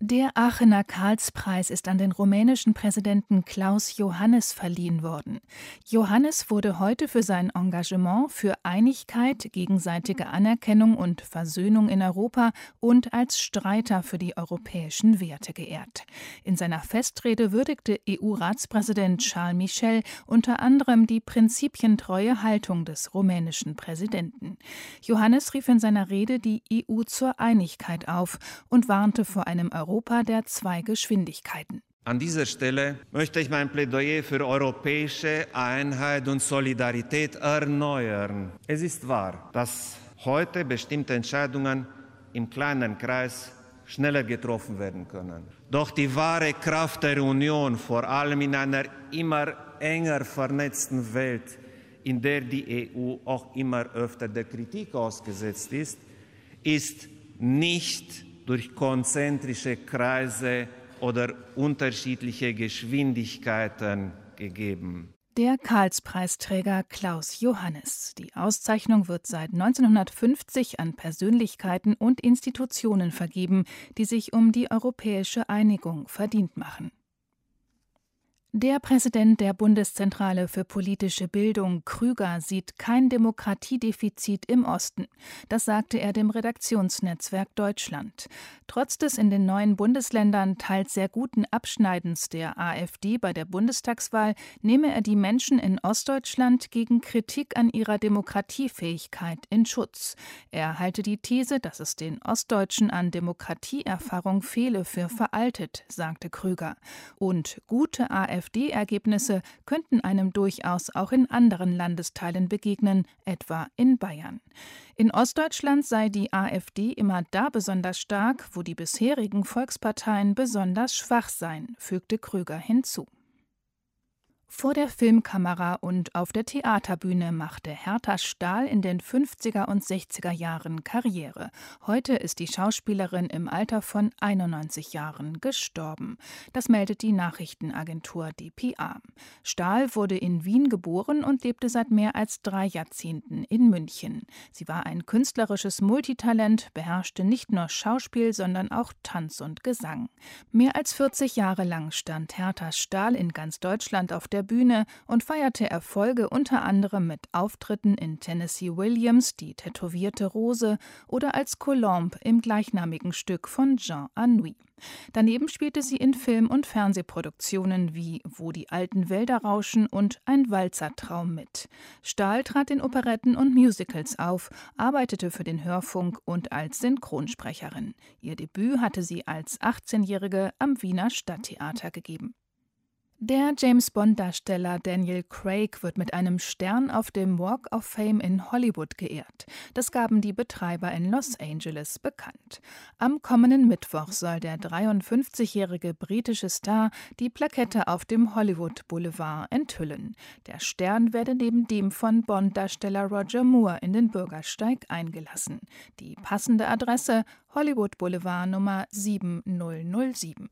der Aachener Karlspreis ist an den rumänischen Präsidenten Klaus Johannes verliehen worden. Johannes wurde heute für sein Engagement für Einigkeit, gegenseitige Anerkennung und Versöhnung in Europa und als Streiter für die europäischen Werte geehrt. In seiner Festrede würdigte EU-Ratspräsident Charles Michel unter anderem die prinzipientreue Haltung des rumänischen Präsidenten. Johannes rief in seiner Rede die EU zur Einigkeit auf und warnte vor einem Europa Europa der zwei Geschwindigkeiten. An dieser Stelle möchte ich mein Plädoyer für europäische Einheit und Solidarität erneuern. Es ist wahr, dass heute bestimmte Entscheidungen im kleinen Kreis schneller getroffen werden können. Doch die wahre Kraft der Union, vor allem in einer immer enger vernetzten Welt, in der die EU auch immer öfter der Kritik ausgesetzt ist, ist nicht durch konzentrische Kreise oder unterschiedliche Geschwindigkeiten gegeben. Der Karlspreisträger Klaus Johannes. Die Auszeichnung wird seit 1950 an Persönlichkeiten und Institutionen vergeben, die sich um die europäische Einigung verdient machen. Der Präsident der Bundeszentrale für politische Bildung, Krüger, sieht kein Demokratiedefizit im Osten. Das sagte er dem Redaktionsnetzwerk Deutschland. Trotz des in den neuen Bundesländern teils sehr guten Abschneidens der AfD bei der Bundestagswahl nehme er die Menschen in Ostdeutschland gegen Kritik an ihrer Demokratiefähigkeit in Schutz. Er halte die These, dass es den Ostdeutschen an Demokratieerfahrung fehle, für veraltet, sagte Krüger. Und gute AfD AfD-Ergebnisse könnten einem durchaus auch in anderen Landesteilen begegnen, etwa in Bayern. In Ostdeutschland sei die AfD immer da besonders stark, wo die bisherigen Volksparteien besonders schwach seien, fügte Krüger hinzu. Vor der Filmkamera und auf der Theaterbühne machte Hertha Stahl in den 50er und 60er Jahren Karriere. Heute ist die Schauspielerin im Alter von 91 Jahren gestorben. Das meldet die Nachrichtenagentur dpa. Stahl wurde in Wien geboren und lebte seit mehr als drei Jahrzehnten in München. Sie war ein künstlerisches Multitalent, beherrschte nicht nur Schauspiel, sondern auch Tanz und Gesang. Mehr als 40 Jahre lang stand Hertha Stahl in ganz Deutschland auf der der Bühne und feierte Erfolge unter anderem mit Auftritten in Tennessee Williams, die tätowierte Rose oder als Colombe im gleichnamigen Stück von Jean Anouilh. Daneben spielte sie in Film- und Fernsehproduktionen wie Wo die alten Wälder rauschen und Ein Walzertraum mit. Stahl trat in Operetten und Musicals auf, arbeitete für den Hörfunk und als Synchronsprecherin. Ihr Debüt hatte sie als 18-Jährige am Wiener Stadttheater gegeben. Der James Bond-Darsteller Daniel Craig wird mit einem Stern auf dem Walk of Fame in Hollywood geehrt. Das gaben die Betreiber in Los Angeles bekannt. Am kommenden Mittwoch soll der 53-jährige britische Star die Plakette auf dem Hollywood Boulevard enthüllen. Der Stern werde neben dem von Bond-Darsteller Roger Moore in den Bürgersteig eingelassen. Die passende Adresse Hollywood Boulevard Nummer 7007.